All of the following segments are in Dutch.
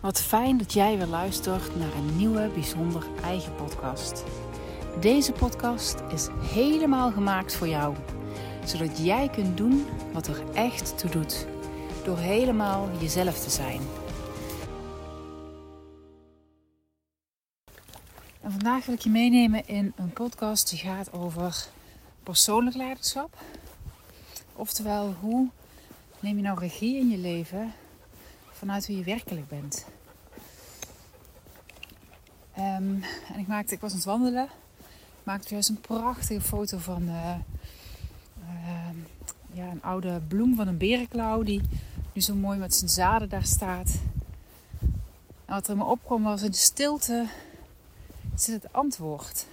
Wat fijn dat jij weer luistert naar een nieuwe bijzonder eigen podcast. Deze podcast is helemaal gemaakt voor jou, zodat jij kunt doen wat er echt toe doet, door helemaal jezelf te zijn. En vandaag wil ik je meenemen in een podcast die gaat over persoonlijk leiderschap. Oftewel, hoe neem je nou regie in je leven vanuit wie je werkelijk bent. Ehm, en ik, maakte, ik was aan het wandelen. Ik maakte juist een prachtige foto van uh, ja, een oude bloem van een berenklauw. Die nu zo mooi met zijn zaden daar staat. En wat er in me opkwam was in de stilte zit het antwoord.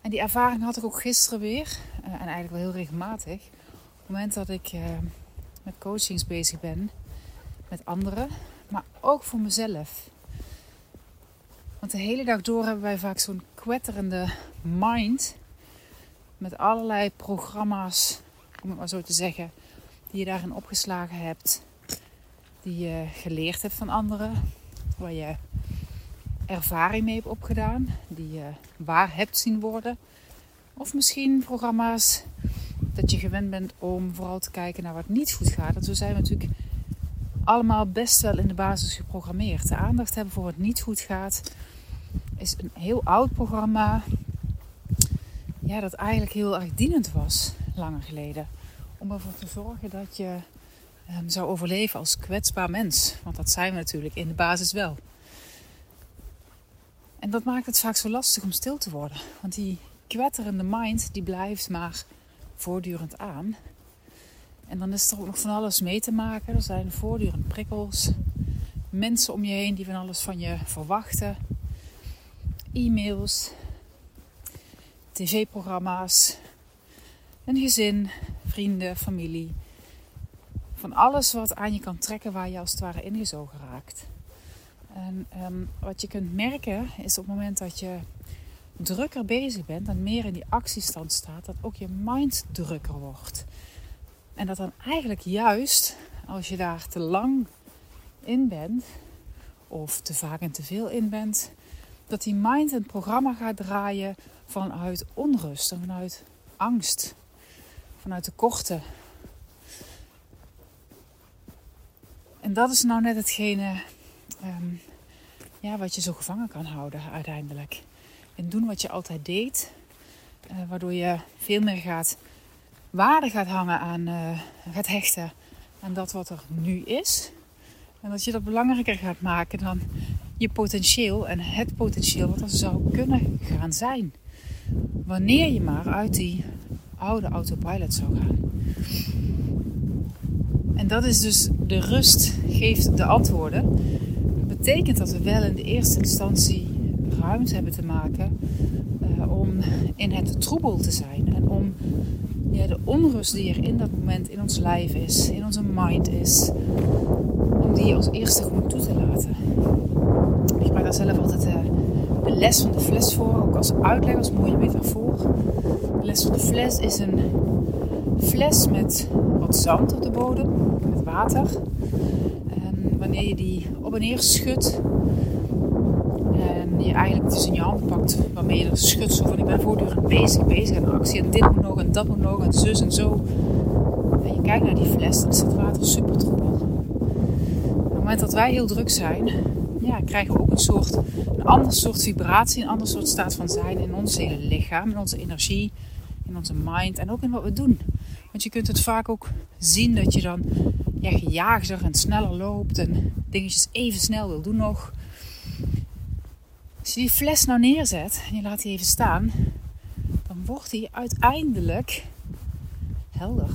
En die ervaring had ik ook gisteren weer. Uh, en eigenlijk wel heel regelmatig. Op het moment dat ik met coachings bezig ben. Met anderen. Maar ook voor mezelf. Want de hele dag door hebben wij vaak zo'n kwetterende mind. Met allerlei programma's, om het maar zo te zeggen, die je daarin opgeslagen hebt. Die je geleerd hebt van anderen. Waar je ervaring mee hebt opgedaan. Die je waar hebt zien worden. Of misschien programma's dat je gewend bent om vooral te kijken naar wat niet goed gaat. En zo zijn we natuurlijk allemaal best wel in de basis geprogrammeerd. De aandacht hebben voor wat niet goed gaat is een heel oud programma. Ja, dat eigenlijk heel erg dienend was, langer geleden. Om ervoor te zorgen dat je um, zou overleven als kwetsbaar mens. Want dat zijn we natuurlijk in de basis wel. En dat maakt het vaak zo lastig om stil te worden. Want die kwetterende mind, die blijft maar voortdurend aan. En dan is er ook nog van alles mee te maken. Er zijn voortdurend prikkels. Mensen om je heen die van alles van je verwachten. E-mails. TV-programma's. Een gezin, vrienden, familie. Van alles wat aan je kan trekken waar je als het ware ingezogen raakt. En um, wat je kunt merken is op het moment dat je drukker bezig bent en meer in die actiestand staat, dat ook je mind drukker wordt. En dat dan eigenlijk juist als je daar te lang in bent, of te vaak en te veel in bent, dat die mind een programma gaat draaien vanuit onrust en vanuit angst, vanuit tekorten. En dat is nou net hetgene um, ja, wat je zo gevangen kan houden uiteindelijk en doen wat je altijd deed. Uh, waardoor je veel meer gaat waarde gaat hangen aan uh, gaat hechten aan dat wat er nu is. En dat je dat belangrijker gaat maken dan je potentieel en het potentieel wat er zou kunnen gaan zijn. Wanneer je maar uit die oude autopilot zou gaan. En dat is dus de rust geeft de antwoorden. Dat betekent dat we wel in de eerste instantie ruimte hebben te maken uh, om in het troebel te zijn. En om ja, de onrust die er in dat moment in ons lijf is, in onze mind is, om die als eerste gewoon toe te laten. Ik gebruik daar zelf altijd uh, de les van de fles voor, ook als uitleg, als mooie metafoor. De les van de fles is een fles met wat zand op de bodem, met water. En wanneer je die op en neer schudt, je eigenlijk in je hand pakt waarmee je er schudt van ik ben voortdurend bezig, bezig aan actie en dit moet nog en dat moet nog en zus en zo. En je kijkt naar die fles, dan is het water super troebel. Op het moment dat wij heel druk zijn, ja, krijgen we ook een soort, een ander soort vibratie, een ander soort staat van zijn in ons hele lichaam, in onze energie, in onze mind en ook in wat we doen. Want je kunt het vaak ook zien dat je dan ja, gejaagder en sneller loopt en dingetjes even snel wil doen nog. Als je die fles nou neerzet en je laat die even staan, dan wordt die uiteindelijk helder.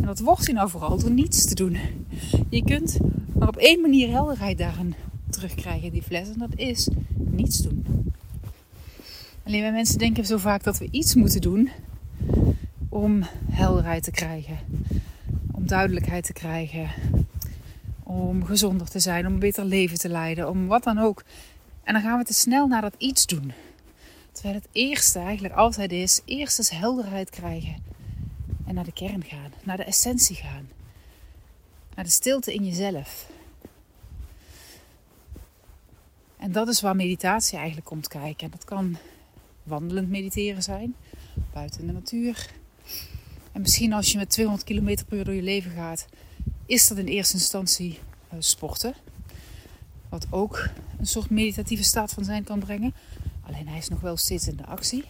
En dat wordt hij nou vooral door niets te doen. Je kunt maar op één manier helderheid daarin terugkrijgen die fles en dat is niets doen. Alleen wij mensen denken zo vaak dat we iets moeten doen om helderheid te krijgen, om duidelijkheid te krijgen, om gezonder te zijn, om een beter leven te leiden, om wat dan ook. En dan gaan we te snel naar dat iets doen. Terwijl het eerste eigenlijk altijd is: eerst eens helderheid krijgen. En naar de kern gaan, naar de essentie gaan. naar de stilte in jezelf. En dat is waar meditatie eigenlijk komt kijken. En dat kan wandelend mediteren zijn, buiten in de natuur. En misschien als je met 200 km per uur door je leven gaat, is dat in eerste instantie uh, sporten. Wat ook een soort meditatieve staat van zijn kan brengen. Alleen hij is nog wel steeds in de actie.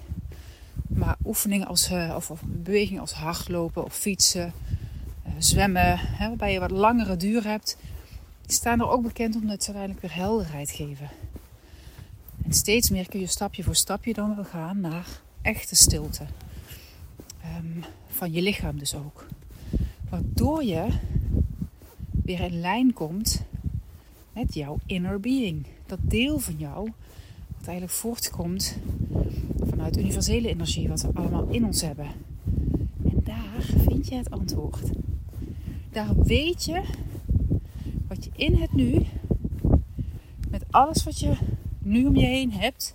Maar oefeningen als, uh, of, of, bewegingen als hardlopen of fietsen, uh, zwemmen, hè, waarbij je wat langere duur hebt, die staan er ook bekend omdat ze uiteindelijk weer helderheid geven. En steeds meer kun je stapje voor stapje dan wel gaan naar echte stilte. Um, van je lichaam dus ook. Waardoor je weer in lijn komt met jouw inner being. Dat deel van jou wat eigenlijk voortkomt vanuit universele energie, wat we allemaal in ons hebben. En daar vind je het antwoord. Daar weet je wat je in het nu, met alles wat je nu om je heen hebt,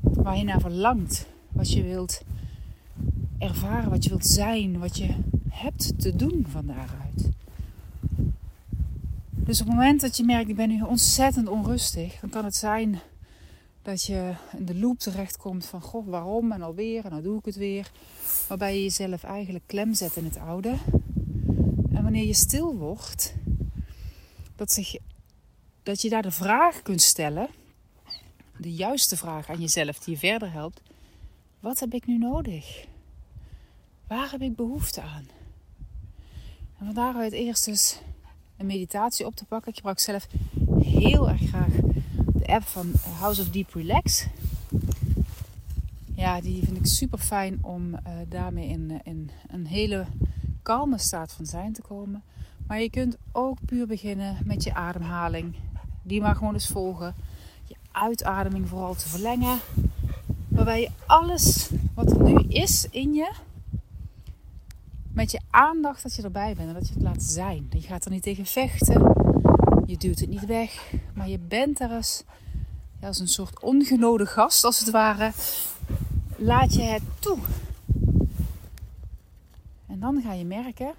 waar je naar verlangt, wat je wilt ervaren, wat je wilt zijn, wat je hebt te doen van daaruit. Dus op het moment dat je merkt, ik ben nu ontzettend onrustig, dan kan het zijn dat je in de loop terechtkomt van, goh, waarom en alweer en nou doe ik het weer. Waarbij je jezelf eigenlijk klem zet in het oude. En wanneer je stil wordt, dat, zich, dat je daar de vraag kunt stellen, de juiste vraag aan jezelf die je verder helpt. Wat heb ik nu nodig? Waar heb ik behoefte aan? En vandaar het eerst dus een meditatie op te pakken. Ik gebruik zelf heel erg graag de app van House of Deep Relax. Ja, die vind ik super fijn om uh, daarmee in, in een hele kalme staat van zijn te komen. Maar je kunt ook puur beginnen met je ademhaling. Die maar gewoon eens volgen. Je uitademing vooral te verlengen. Waarbij je alles wat er nu is in je, met je aandacht dat je erbij bent en dat je het laat zijn. Je gaat er niet tegen vechten, je duwt het niet weg, maar je bent er als, als een soort ongenode gast, als het ware. Laat je het toe. En dan ga je merken,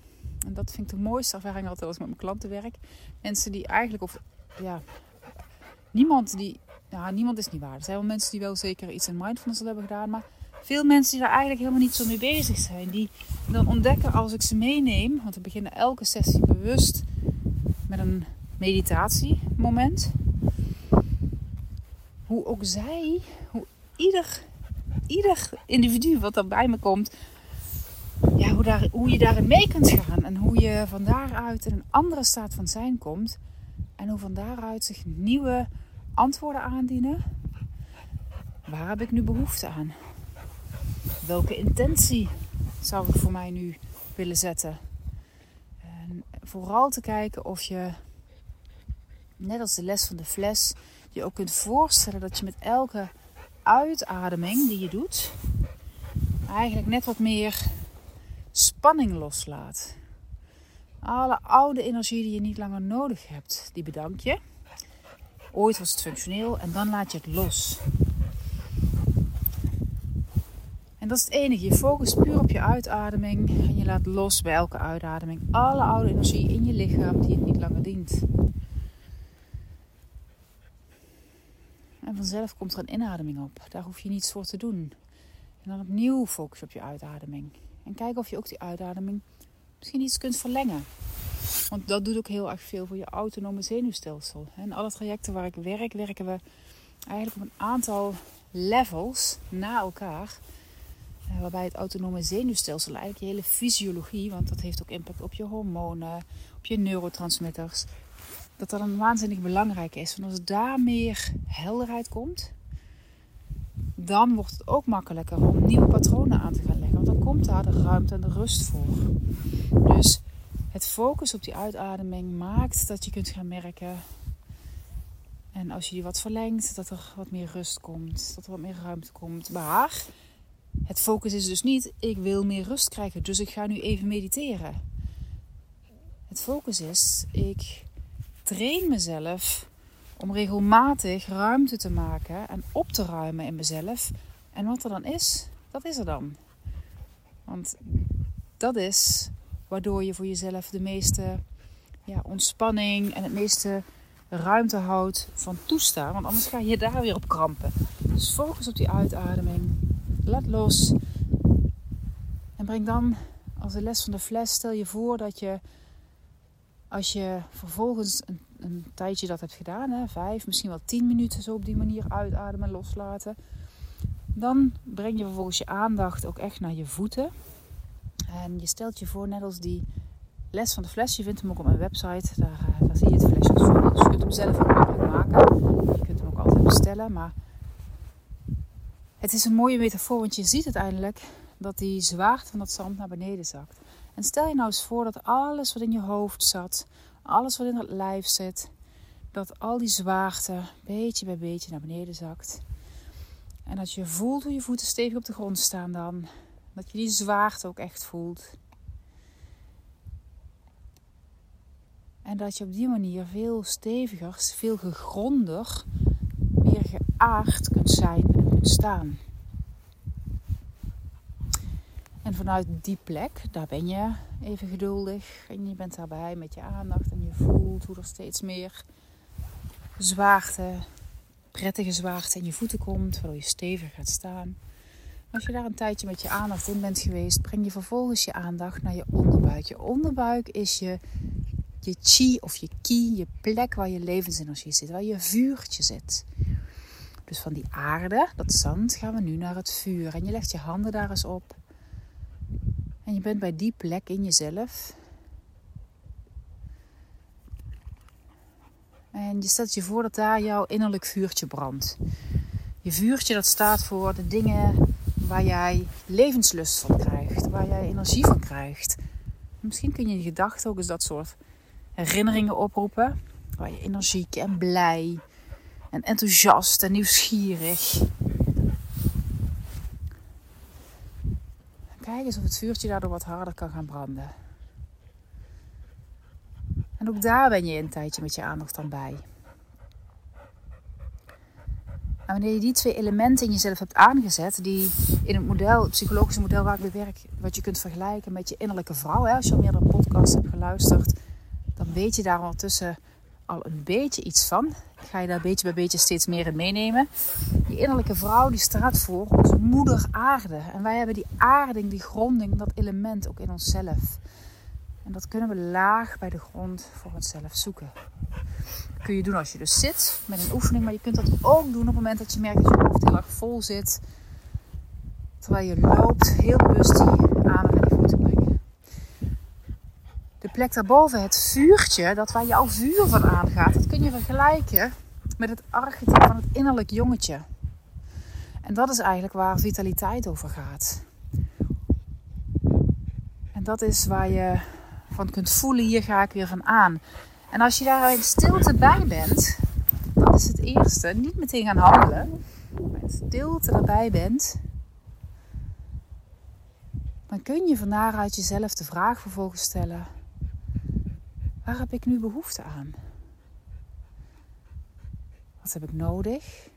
en dat vind ik de mooiste ervaring altijd als ik met mijn klanten werk. Mensen die eigenlijk, of ja, niemand die, ja, niemand is niet waar. Er zijn wel mensen die wel zeker iets in mindfulness hebben gedaan, maar veel mensen die daar eigenlijk helemaal niet zo mee bezig zijn. Die dan ontdekken als ik ze meeneem, want we beginnen elke sessie bewust met een meditatiemoment. Hoe ook zij, hoe ieder, ieder individu wat er bij me komt, ja, hoe, daar, hoe je daarin mee kunt gaan. En hoe je van daaruit in een andere staat van zijn komt. En hoe van daaruit zich nieuwe antwoorden aandienen. Waar heb ik nu behoefte aan? Welke intentie zou ik voor mij nu willen zetten? En vooral te kijken of je, net als de les van de fles, je ook kunt voorstellen dat je met elke uitademing die je doet, eigenlijk net wat meer spanning loslaat. Alle oude energie die je niet langer nodig hebt, die bedank je. Ooit was het functioneel en dan laat je het los. En dat is het enige. Je focust puur op je uitademing. En je laat los bij elke uitademing alle oude energie in je lichaam die het niet langer dient. En vanzelf komt er een inademing op. Daar hoef je niets voor te doen. En dan opnieuw focus op je uitademing. En kijk of je ook die uitademing misschien iets kunt verlengen. Want dat doet ook heel erg veel voor je autonome zenuwstelsel. En alle trajecten waar ik werk, werken we eigenlijk op een aantal levels na elkaar. Eh, waarbij het autonome zenuwstelsel, eigenlijk je hele fysiologie, want dat heeft ook impact op je hormonen, op je neurotransmitters, dat dat een waanzinnig belangrijk is. Want als daar meer helderheid komt, dan wordt het ook makkelijker om nieuwe patronen aan te gaan leggen. Want dan komt daar de ruimte en de rust voor. Dus het focus op die uitademing maakt dat je kunt gaan merken. En als je die wat verlengt, dat er wat meer rust komt, dat er wat meer ruimte komt. Maar het focus is dus niet, ik wil meer rust krijgen, dus ik ga nu even mediteren. Het focus is, ik train mezelf om regelmatig ruimte te maken en op te ruimen in mezelf. En wat er dan is, dat is er dan. Want dat is waardoor je voor jezelf de meeste ja, ontspanning en het meeste ruimte houdt van toestaan. Want anders ga je daar weer op krampen. Dus focus op die uitademing. Laat los. En breng dan als de les van de fles, stel je voor dat je als je vervolgens een, een tijdje dat hebt gedaan, hè, vijf, misschien wel tien minuten zo op die manier uitademen en loslaten. Dan breng je vervolgens je aandacht ook echt naar je voeten. En je stelt je voor, net als die les van de fles, je vindt hem ook op mijn website. Daar, eh, daar zie je het flesje als voorbeeld. Dus je kunt hem zelf ook maken. Je kunt hem ook altijd bestellen. Maar het is een mooie metafoor, want je ziet uiteindelijk dat die zwaarte van dat zand naar beneden zakt. En stel je nou eens voor dat alles wat in je hoofd zat, alles wat in het lijf zit, dat al die zwaarte beetje bij beetje naar beneden zakt. En dat je voelt hoe je voeten stevig op de grond staan dan. Dat je die zwaarte ook echt voelt. En dat je op die manier veel steviger, veel gegronder, meer geaard kunt zijn staan. En vanuit die plek, daar ben je even geduldig. En je bent daarbij met je aandacht. En je voelt hoe er steeds meer zwaarte, prettige zwaarte in je voeten komt. Waardoor je stevig gaat staan. Als je daar een tijdje met je aandacht in bent geweest, breng je vervolgens je aandacht naar je onderbuik. Je onderbuik is je, je chi of je ki, je plek waar je levensenergie zit, waar je vuurtje zit. Dus van die aarde, dat zand, gaan we nu naar het vuur. En je legt je handen daar eens op. En je bent bij die plek in jezelf. En je stelt je voor dat daar jouw innerlijk vuurtje brandt. Je vuurtje dat staat voor de dingen waar jij levenslust van krijgt, waar jij energie van krijgt. Misschien kun je in gedachten ook eens dat soort herinneringen oproepen. Waar je energiek en blij en enthousiast en nieuwsgierig Kijk eens of het vuurtje daardoor wat harder kan gaan branden. En ook daar ben je een tijdje met je aandacht aan bij. En wanneer je die twee elementen in jezelf hebt aangezet, die in het model, het psychologische model waar ik werk, wat je kunt vergelijken met je innerlijke vrouw. Hè? Als je al meerdere podcasts hebt geluisterd, dan weet je daar ondertussen al een beetje iets van. Ik ga je daar beetje bij beetje steeds meer in meenemen. Die innerlijke vrouw die staat voor onze moeder aarde. En wij hebben die aarding, die gronding, dat element ook in onszelf. En dat kunnen we laag bij de grond voor onszelf zoeken. Kun je doen als je dus zit met een oefening. Maar je kunt dat ook doen op het moment dat je merkt dat je hoofd heel erg vol zit. Terwijl je loopt, heel bewust die aandacht naar je voeten brengen de plek daarboven, het vuurtje, dat waar jouw vuur van aangaat, dat kun je vergelijken met het archetype van het innerlijk jongetje. En dat is eigenlijk waar vitaliteit over gaat. En dat is waar je van kunt voelen, hier ga ik weer van aan. En als je daar in stilte bij bent, dat is het eerste. Niet meteen gaan handelen, maar in stilte erbij bent, dan kun je van daaruit jezelf de vraag vervolgens stellen Waar heb ik nu behoefte aan? Wat heb ik nodig?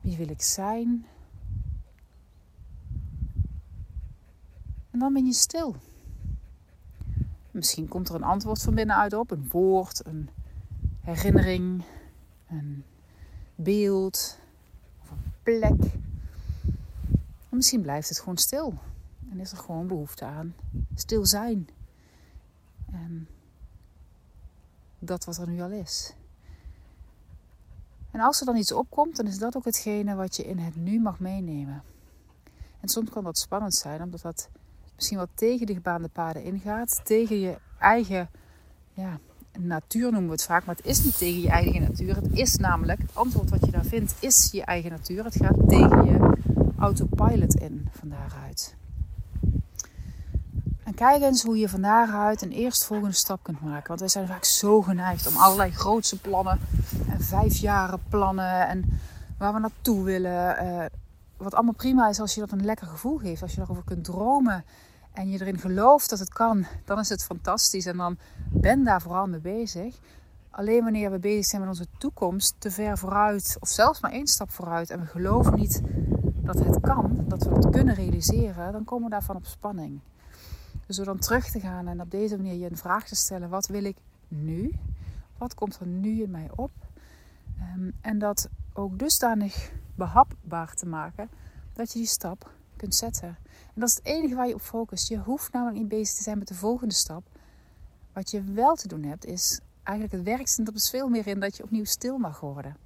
Wie wil ik zijn? En dan ben je stil. Misschien komt er een antwoord van binnenuit op, een woord, een herinnering, een beeld of een plek. misschien blijft het gewoon stil en is er gewoon behoefte aan stil zijn. En dat wat er nu al is. En als er dan iets opkomt, dan is dat ook hetgene wat je in het nu mag meenemen. En soms kan dat spannend zijn, omdat dat misschien wat tegen de gebaande paden ingaat. Tegen je eigen ja, natuur noemen we het vaak, maar het is niet tegen je eigen natuur. Het is namelijk, het antwoord wat je daar vindt, is je eigen natuur. Het gaat tegen je autopilot in van daaruit. Kijk eens hoe je van daaruit een eerstvolgende stap kunt maken. Want wij zijn vaak zo geneigd om allerlei grootse plannen en vijfjaren plannen en waar we naartoe willen. Uh, wat allemaal prima is als je dat een lekker gevoel geeft. Als je daarover kunt dromen en je erin gelooft dat het kan, dan is het fantastisch. En dan ben daar vooral mee bezig. Alleen wanneer we bezig zijn met onze toekomst, te ver vooruit, of zelfs maar één stap vooruit, en we geloven niet dat het kan, dat we het kunnen realiseren, dan komen we daarvan op spanning. Dus door dan terug te gaan en op deze manier je een vraag te stellen: wat wil ik nu? Wat komt er nu in mij op? Um, en dat ook dusdanig behapbaar te maken dat je die stap kunt zetten. En dat is het enige waar je op focust. Je hoeft namelijk niet bezig te zijn met de volgende stap. Wat je wel te doen hebt, is eigenlijk het werk er dus veel meer in dat je opnieuw stil mag worden.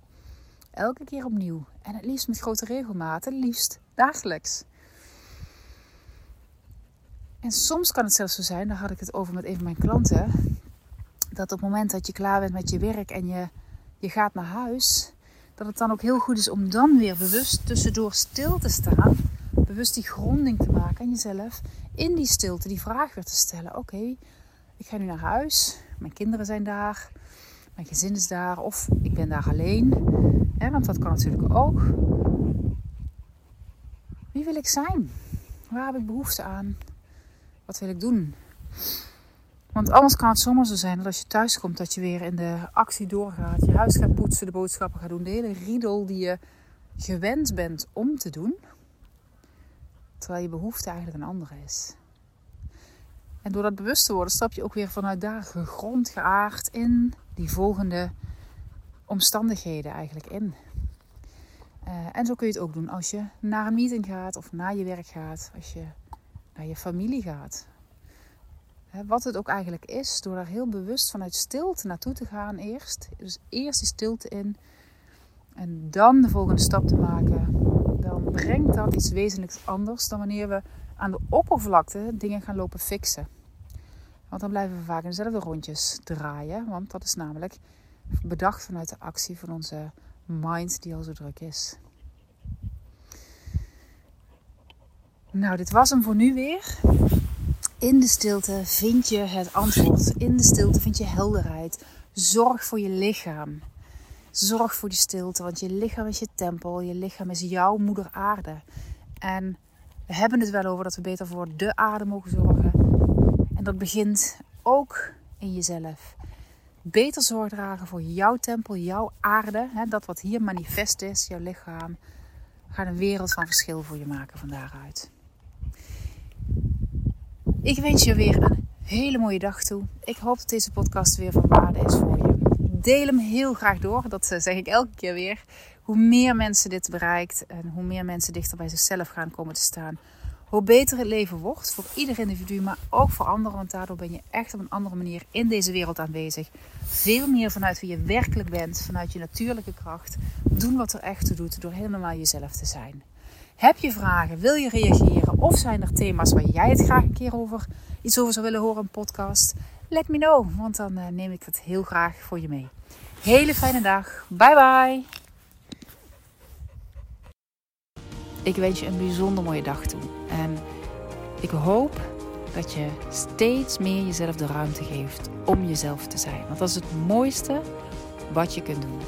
Elke keer opnieuw. En het liefst met grote regelmaten, liefst dagelijks. En soms kan het zelfs zo zijn, daar had ik het over met een van mijn klanten, dat op het moment dat je klaar bent met je werk en je, je gaat naar huis, dat het dan ook heel goed is om dan weer bewust tussendoor stil te staan, bewust die gronding te maken aan jezelf, in die stilte die vraag weer te stellen: oké, ik ga nu naar huis, mijn kinderen zijn daar, mijn gezin is daar of ik ben daar alleen, hè, want dat kan natuurlijk ook. Wie wil ik zijn? Waar heb ik behoefte aan? Wat wil ik doen? Want anders kan het zomaar zo zijn dat als je thuis komt, dat je weer in de actie doorgaat. Je huis gaat poetsen, de boodschappen gaat doen. De hele riedel die je gewend bent om te doen. Terwijl je behoefte eigenlijk een andere is. En door dat bewust te worden, stap je ook weer vanuit daar gegrond, geaard in die volgende omstandigheden eigenlijk in. Uh, en zo kun je het ook doen als je naar een meeting gaat of naar je werk gaat, als je naar je familie gaat. Wat het ook eigenlijk is, door daar heel bewust vanuit stilte naartoe te gaan eerst. Dus eerst die stilte in en dan de volgende stap te maken. Dan brengt dat iets wezenlijks anders dan wanneer we aan de oppervlakte dingen gaan lopen fixen. Want dan blijven we vaak in dezelfde rondjes draaien. Want dat is namelijk bedacht vanuit de actie van onze mind die al zo druk is. Nou, dit was hem voor nu weer. In de stilte vind je het antwoord. In de stilte vind je helderheid. Zorg voor je lichaam. Zorg voor die stilte, want je lichaam is je tempel. Je lichaam is jouw moeder aarde. En we hebben het wel over dat we beter voor de aarde mogen zorgen. En dat begint ook in jezelf. Beter zorg dragen voor jouw tempel, jouw aarde. Hè, dat wat hier manifest is, jouw lichaam. Gaat een wereld van verschil voor je maken van daaruit. Ik wens je weer een hele mooie dag toe. Ik hoop dat deze podcast weer van waarde is voor je. Deel hem heel graag door. Dat eh, zeg ik elke keer weer. Hoe meer mensen dit bereikt en hoe meer mensen dichter bij zichzelf gaan komen te staan, hoe beter het leven wordt voor ieder individu, maar ook voor anderen. Want daardoor ben je echt op een andere manier in deze wereld aanwezig. Veel meer vanuit wie je werkelijk bent, vanuit je natuurlijke kracht. Doen wat er echt toe doet door helemaal jezelf te zijn. Heb je vragen? Wil je reageren? Of zijn er thema's waar jij het graag een keer over iets over zou willen horen, een podcast? Let me know, want dan uh, neem ik het heel graag voor je mee. Hele fijne dag. Bye bye. Ik wens je een bijzonder mooie dag toe. En ik hoop dat je steeds meer jezelf de ruimte geeft om jezelf te zijn. Want dat is het mooiste wat je kunt doen.